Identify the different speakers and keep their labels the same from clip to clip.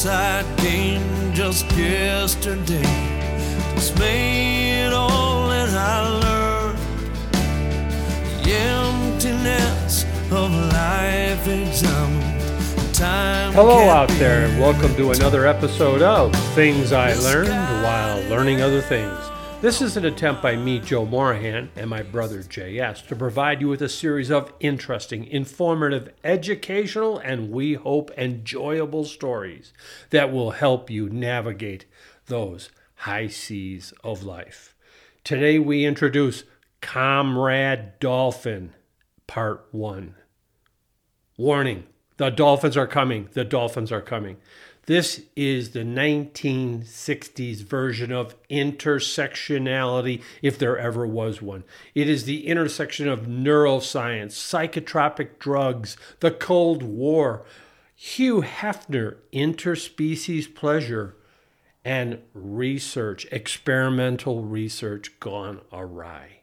Speaker 1: hillside game just yesterday. Dismayed all that I learned. The emptiness of life examined. Time
Speaker 2: Hello out there, and welcome to another episode of Things I Learned While Learning Other Things. This is an attempt by me, Joe Morahan, and my brother JS to provide you with a series of interesting, informative, educational, and we hope enjoyable stories that will help you navigate those high seas of life. Today we introduce Comrade Dolphin, Part 1. Warning the dolphins are coming. The dolphins are coming. This is the 1960s version of intersectionality, if there ever was one. It is the intersection of neuroscience, psychotropic drugs, the Cold War, Hugh Hefner, interspecies pleasure, and research, experimental research gone awry.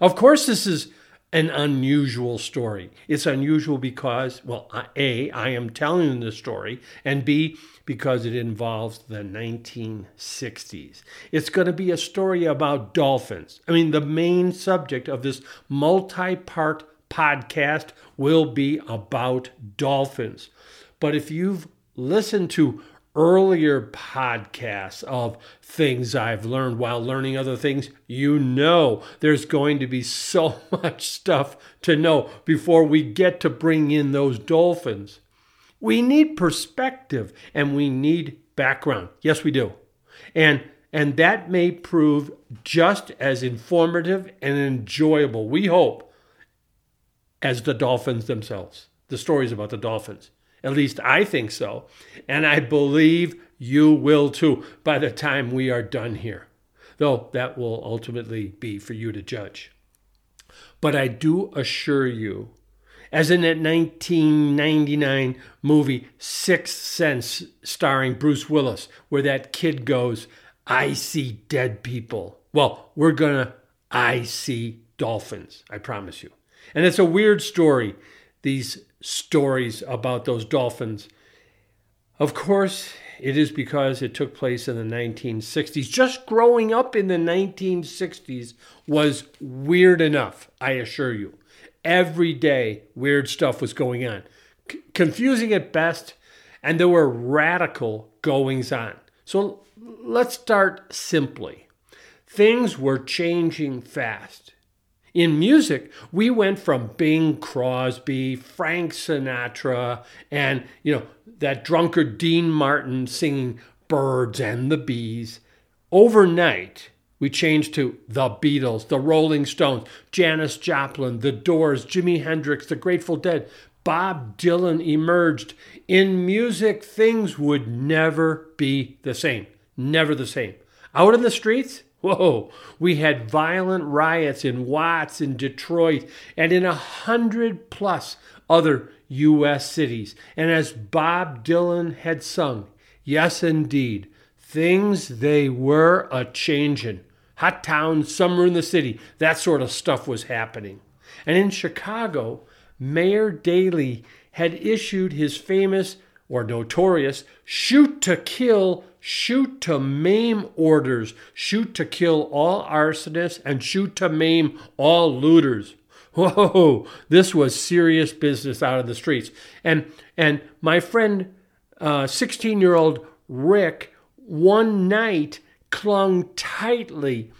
Speaker 2: Of course, this is an unusual story. It's unusual because, well, A, I am telling the story, and B, because it involves the 1960s. It's going to be a story about dolphins. I mean, the main subject of this multi part podcast will be about dolphins. But if you've listened to earlier podcasts of things I've learned while learning other things, you know there's going to be so much stuff to know before we get to bring in those dolphins. We need perspective and we need background. Yes, we do. And and that may prove just as informative and enjoyable, we hope, as the dolphins themselves, the stories about the dolphins. At least I think so. And I believe you will too by the time we are done here. Though that will ultimately be for you to judge. But I do assure you, as in that 1999 movie Sixth Sense starring Bruce Willis, where that kid goes, I see dead people. Well, we're to, I see dolphins, I promise you. And it's a weird story, these stories about those dolphins. Of course, it is because it took place in the 1960s. Just growing up in the 1960s was weird enough, I assure you. Every day, weird stuff was going on. C- confusing at best, and there were radical goings on. So let's start simply. Things were changing fast. In music, we went from Bing Crosby, Frank Sinatra, and you know that drunkard Dean Martin singing "Birds and the Bees." Overnight, we changed to the Beatles, the Rolling Stones, Janis Joplin, The Doors, Jimi Hendrix, The Grateful Dead. Bob Dylan emerged. In music, things would never be the same. Never the same. Out in the streets, Whoa, we had violent riots in Watts, in Detroit, and in a hundred plus other U.S. cities. And as Bob Dylan had sung, yes, indeed, things they were a changin'. Hot town, summer in the city, that sort of stuff was happening. And in Chicago, Mayor Daley had issued his famous or notorious shoot to kill, shoot to maim orders, shoot to kill all arsonists, and shoot to maim all looters. Whoa, this was serious business out of the streets. And and my friend, 16 uh, year old Rick, one night clung tightly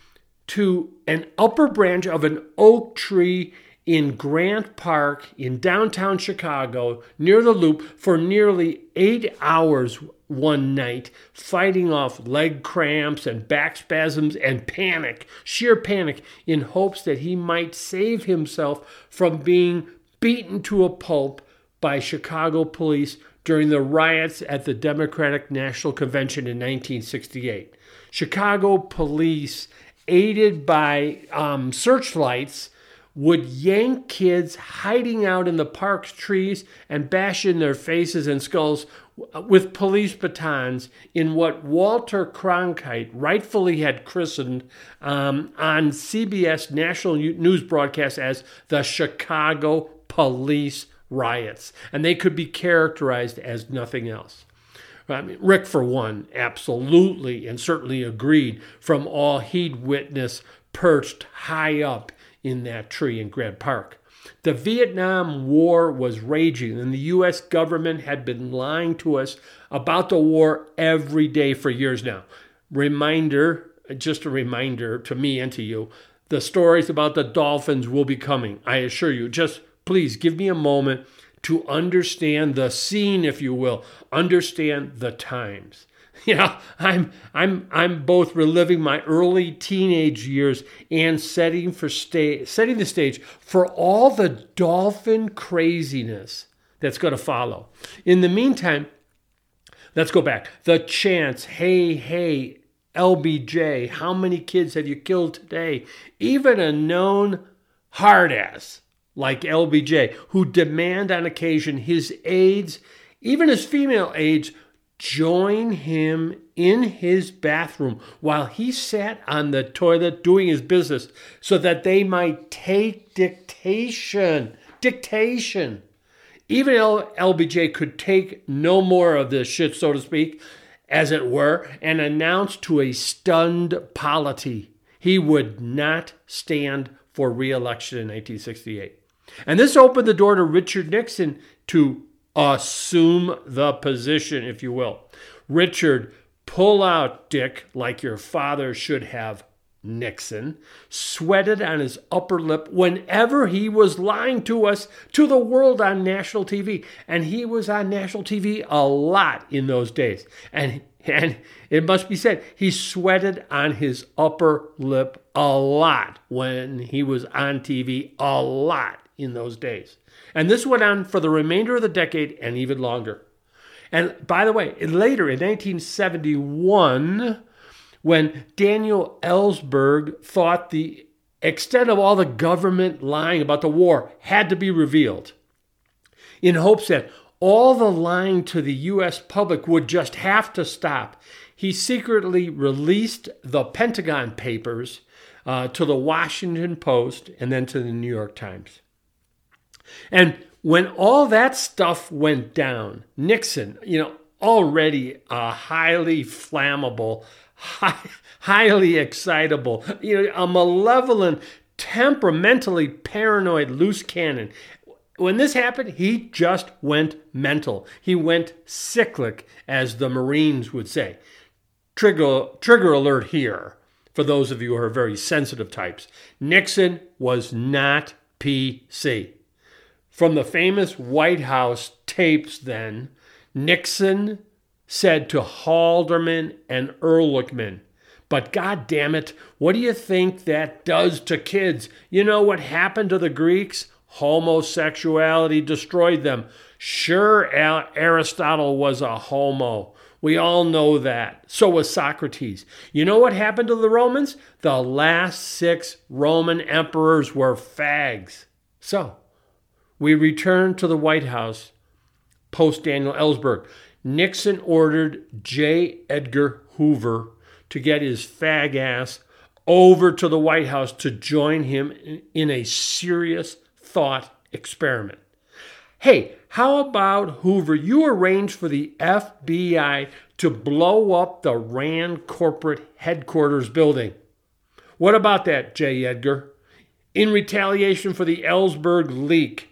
Speaker 2: to an upper branch of an oak tree in Grant Park in downtown Chicago near the loop for nearly eight hours one night, fighting off leg cramps and back spasms and panic, sheer panic, in hopes that he might save himself from being beaten to a pulp by Chicago police during the riots at the Democratic National Convention in 1968. Chicago police, aided by um, searchlights, would yank kids hiding out in the park's trees and bash in their faces and skulls with police batons in what Walter Cronkite rightfully had christened um, on CBS national news broadcast as the Chicago Police Riots. And they could be characterized as nothing else. I mean, Rick, for one, absolutely and certainly agreed from all he'd witnessed perched high up in that tree in Grant Park. The Vietnam War was raging, and the U.S. government had been lying to us about the war every day for years now. Reminder, just a reminder to me and to you, the stories about the dolphins will be coming, I assure you. Just please give me a moment to understand the scene, if you will, understand the times. You know, I'm I'm I'm both reliving my early teenage years and setting for sta- setting the stage for all the dolphin craziness that's going to follow. In the meantime, let's go back. The chance, hey, hey, LBJ, how many kids have you killed today? Even a known hard ass like LBJ, who demand on occasion his aides, even his female aides, join him in his bathroom while he sat on the toilet doing his business so that they might take dictation. Dictation. Even LBJ could take no more of this shit, so to speak, as it were, and announced to a stunned polity he would not stand for re election in 1968. And this opened the door to Richard Nixon to assume the position, if you will. Richard, pull out, Dick, like your father should have. Nixon sweated on his upper lip whenever he was lying to us, to the world on national TV. And he was on national TV a lot in those days. And, and it must be said, he sweated on his upper lip a lot when he was on TV, a lot in those days. And this went on for the remainder of the decade and even longer. And by the way, later in 1971, when Daniel Ellsberg thought the extent of all the government lying about the war had to be revealed, in hopes that all the lying to the U.S. public would just have to stop, he secretly released the Pentagon Papers uh, to the Washington Post and then to the New York Times. And when all that stuff went down, Nixon, you know, already a highly flammable, high, highly excitable, you know, a malevolent, temperamentally paranoid loose cannon. When this happened, he just went mental. He went cyclic, as the Marines would say. Trigger, trigger alert here for those of you who are very sensitive types. Nixon was not PC. From the famous White House tapes, then, Nixon said to Haldeman and Ehrlichman, but God damn it, what do you think that does to kids? You know what happened to the Greeks? Homosexuality destroyed them. Sure, Aristotle was a homo. We all know that. So was Socrates. You know what happened to the Romans? The last six Roman emperors were fags. So, we return to the White House post Daniel Ellsberg. Nixon ordered J. Edgar Hoover to get his fag ass over to the White House to join him in a serious thought experiment. Hey, how about Hoover? You arranged for the FBI to blow up the RAND corporate headquarters building. What about that, J. Edgar? In retaliation for the Ellsberg leak,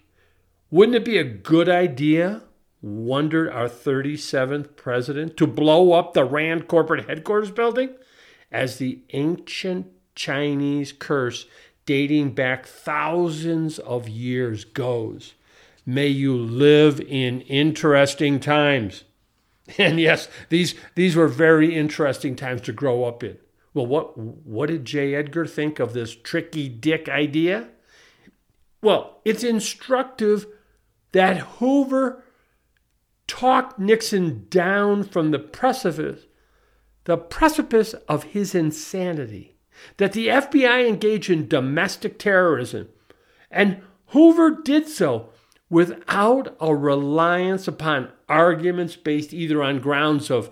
Speaker 2: wouldn't it be a good idea, wondered our 37th president, to blow up the RAND corporate headquarters building? As the ancient Chinese curse dating back thousands of years goes, may you live in interesting times. And yes, these, these were very interesting times to grow up in. Well, what, what did J. Edgar think of this tricky dick idea? Well, it's instructive that Hoover talked Nixon down from the precipice, the precipice of his insanity, that the FBI engaged in domestic terrorism. And Hoover did so without a reliance upon arguments based either on grounds of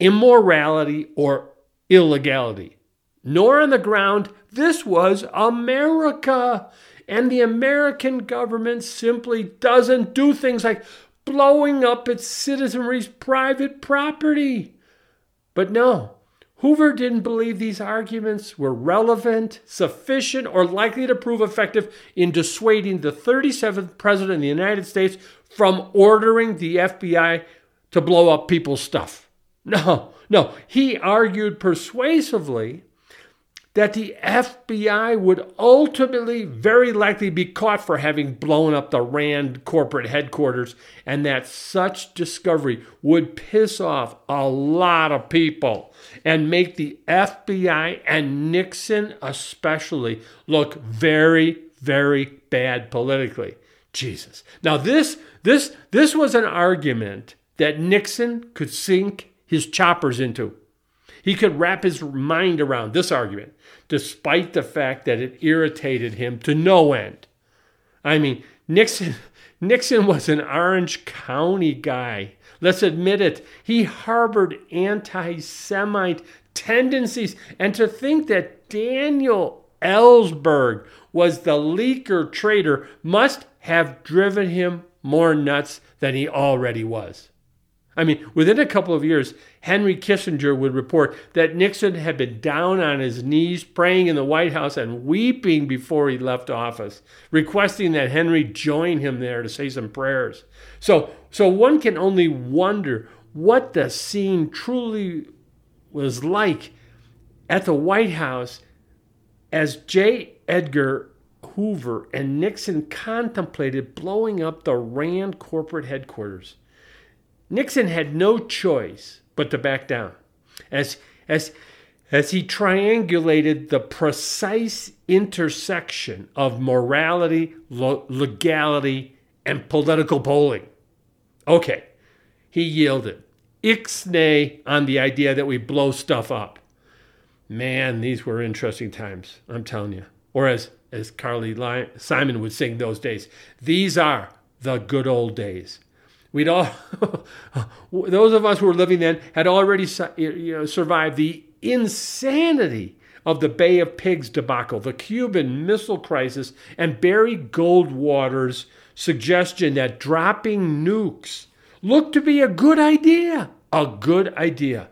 Speaker 2: immorality or illegality, nor on the ground this was America. And the American government simply doesn't do things like blowing up its citizenry's private property. But no, Hoover didn't believe these arguments were relevant, sufficient, or likely to prove effective in dissuading the 37th President of the United States from ordering the FBI to blow up people's stuff. No, no, he argued persuasively that the FBI would ultimately very likely be caught for having blown up the RAND corporate headquarters and that such discovery would piss off a lot of people and make the FBI and Nixon especially look very very bad politically. Jesus. Now this this this was an argument that Nixon could sink his choppers into. He could wrap his mind around this argument, despite the fact that it irritated him to no end. I mean, Nixon, Nixon was an Orange County guy. Let's admit it. He harbored anti Semite tendencies. And to think that Daniel Ellsberg was the leaker traitor must have driven him more nuts than he already was. I mean, within a couple of years, Henry Kissinger would report that Nixon had been down on his knees praying in the White House and weeping before he left office, requesting that Henry join him there to say some prayers. So, so one can only wonder what the scene truly was like at the White House as J. Edgar Hoover and Nixon contemplated blowing up the RAND corporate headquarters. Nixon had no choice but to back down as, as, as he triangulated the precise intersection of morality, legality, and political polling. Okay, he yielded. Ixnay on the idea that we blow stuff up. Man, these were interesting times, I'm telling you. Or as, as Carly Simon would sing those days, these are the good old days. We'd all, those of us who were living then, had already you know, survived the insanity of the Bay of Pigs debacle, the Cuban Missile Crisis, and Barry Goldwater's suggestion that dropping nukes looked to be a good idea. A good idea.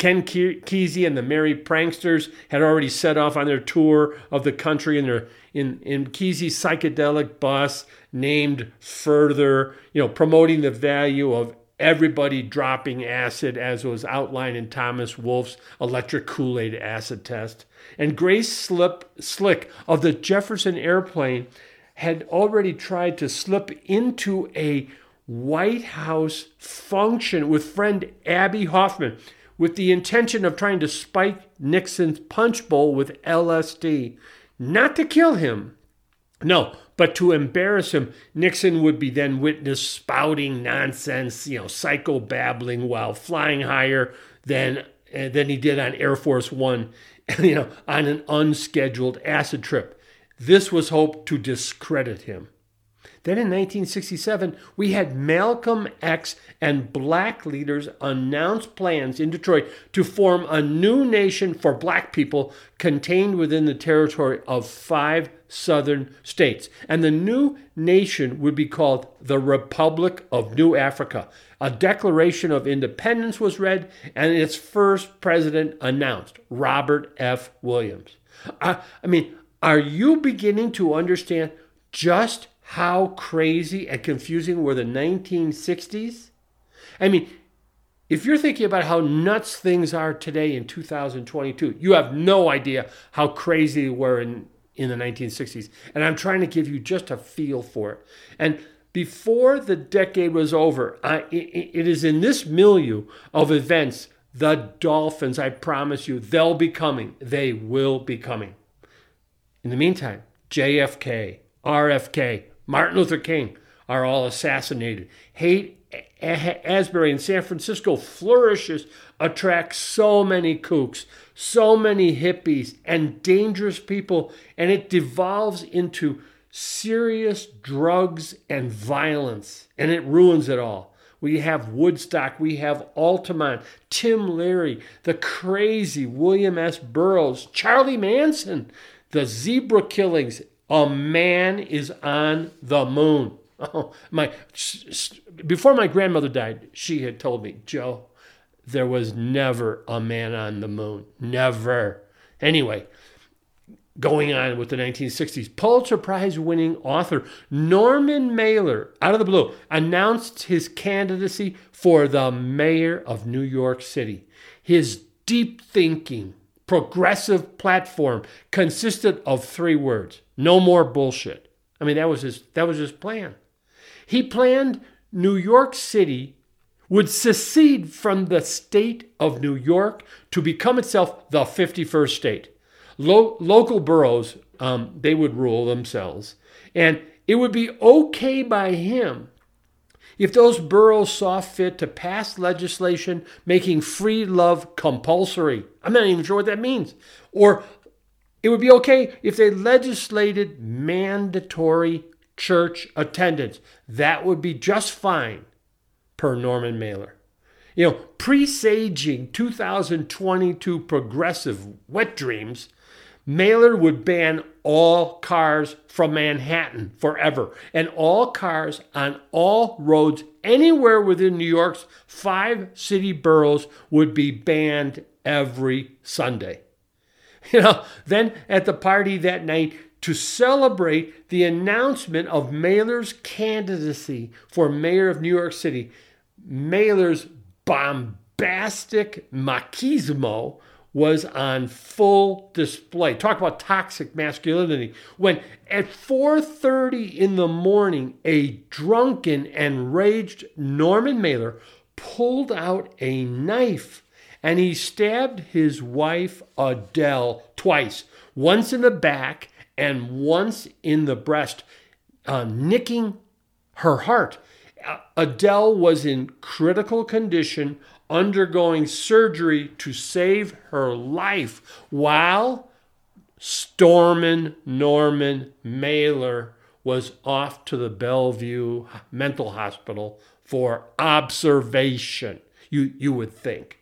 Speaker 2: Ken Kesey and the Merry Pranksters had already set off on their tour of the country in their in, in Kesey's psychedelic bus named Further, you know, promoting the value of everybody dropping acid as was outlined in Thomas Wolfe's electric Kool-Aid acid test. And Grace Slip, Slick of the Jefferson airplane had already tried to slip into a White House function with friend Abbie Hoffman with the intention of trying to spike Nixon's punch bowl with LSD. Not to kill him. No, but to embarrass him, Nixon would be then witnessed spouting nonsense, you know, psycho babbling while flying higher than uh, than he did on Air Force One, you know, on an unscheduled acid trip. This was hoped to discredit him. Then in 1967, we had Malcolm X and black leaders announce plans in Detroit to form a new nation for black people contained within the territory of five southern states. And the new nation would be called the Republic of New Africa. A Declaration of Independence was read, and its first president announced, Robert F. Williams. I, I mean, are you beginning to understand just how crazy and confusing were the 1960s? I mean, if you're thinking about how nuts things are today in 2022, you have no idea how crazy they were in, in the 1960s. And I'm trying to give you just a feel for it. And before the decade was over, I, it, it is in this milieu of events, the Dolphins, I promise you, they'll be coming. They will be coming. In the meantime, JFK, RFK, Martin Luther King are all assassinated. Haight Ashbury in San Francisco flourishes, attracts so many kooks, so many hippies, and dangerous people, and it devolves into serious drugs and violence, and it ruins it all. We have Woodstock, we have Altamont, Tim Leary, the crazy William S. Burroughs, Charlie Manson, the zebra killings, a man is on the moon. Oh, my before my grandmother died, she had told me, Joe, there was never a man on the moon. Never. Anyway, going on with the 1960s, Pulitzer Prize winning author Norman Mailer, out of the blue, announced his candidacy for the mayor of New York City. His deep thinking, progressive platform consisted of three words no more bullshit. I mean, that was his, that was his plan. He planned New York City would secede from the state of New York to become itself the 51st state. Lo- local boroughs, um, they would rule themselves. And it would be okay by him if those boroughs saw fit to pass legislation making free love compulsory. I'm not even sure what that means. Or it would be okay if they legislated mandatory church attendance. That would be just fine, per Norman Mailer. You know, presaging 2022 progressive wet dreams, Mailer would ban all cars from Manhattan forever, and all cars on all roads anywhere within New York's five city boroughs would be banned every Sunday. You know, then at the party that night, to celebrate the announcement of Mailer's candidacy for mayor of New York City. Mailer's bombastic machismo was on full display. Talk about toxic masculinity. When at 4:30 in the morning, a drunken and raged Norman Mailer pulled out a knife and he stabbed his wife Adele twice, once in the back and once in the breast, uh, nicking her heart. Adele was in critical condition, undergoing surgery to save her life, while Stormin Norman Mailer was off to the Bellevue Mental Hospital for observation, you, you would think.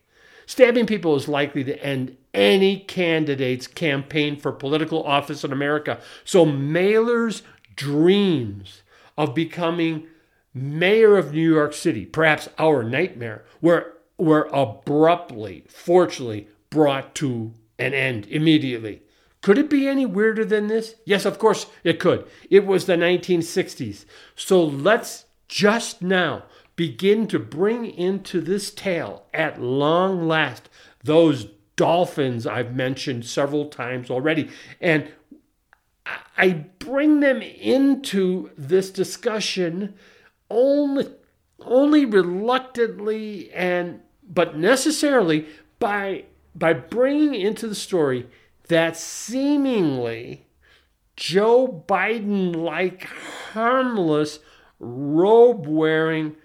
Speaker 2: Stabbing people is likely to end any candidate's campaign for political office in America. So Mailer's dreams of becoming mayor of New York City, perhaps our nightmare, were, were abruptly, fortunately, brought to an end immediately. Could it be any weirder than this? Yes, of course it could. It was the 1960s. So let's just now begin to bring into this tale at long last those dolphins I've mentioned several times already. And I bring them into this discussion only, only reluctantly and but necessarily by by bringing into the story that seemingly Joe Biden like harmless robe wearing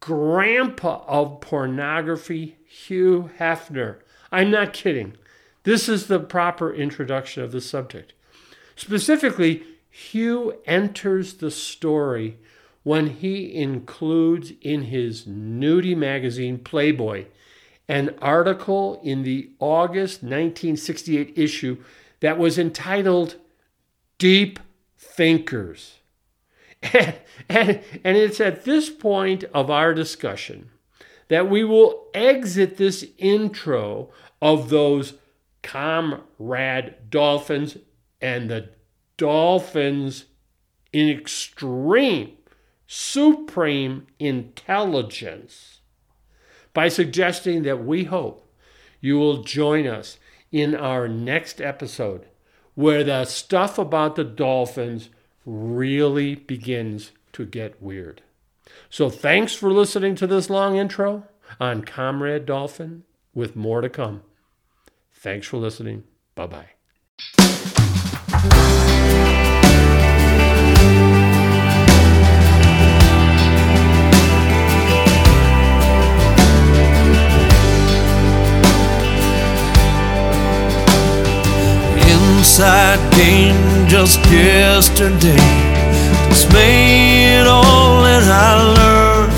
Speaker 2: grandpa of pornography, Hugh Hefner. I'm not kidding. This is the proper introduction of the subject. Specifically, Hugh enters the story when he includes in his nudie magazine Playboy an article in the August 1968 issue that was entitled Deep Thinkers. And, and, and it's at this point of our discussion that we will exit this intro of those comrade dolphins and the dolphins in extreme, supreme intelligence by suggesting that we hope you will join us in our next episode where the stuff about the dolphins really begins to get weird. So thanks for listening to this long intro on Comrade Dolphin with more to come. Thanks for listening. Bye bye.
Speaker 1: suicide game just yesterday. It's made all that I learned.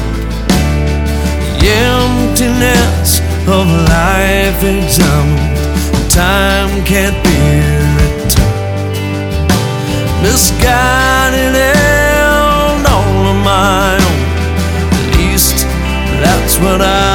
Speaker 1: The emptiness of life examined. Time can't be returned. Misguided and all of my own. At least that's what I.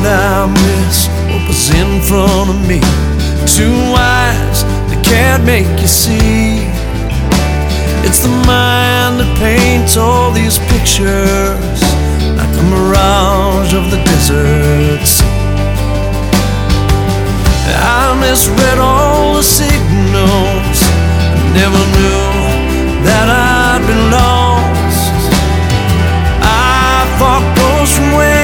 Speaker 1: that I miss what was in front of me. Two eyes that can't make you see. It's the mind that paints all these pictures like the mirage of the desert sea. I misread all the signals. I never knew that I'd been lost. I thought those from where.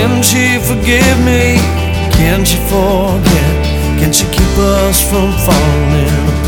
Speaker 1: Can she forgive me? Can she forget? Can she keep us from falling apart?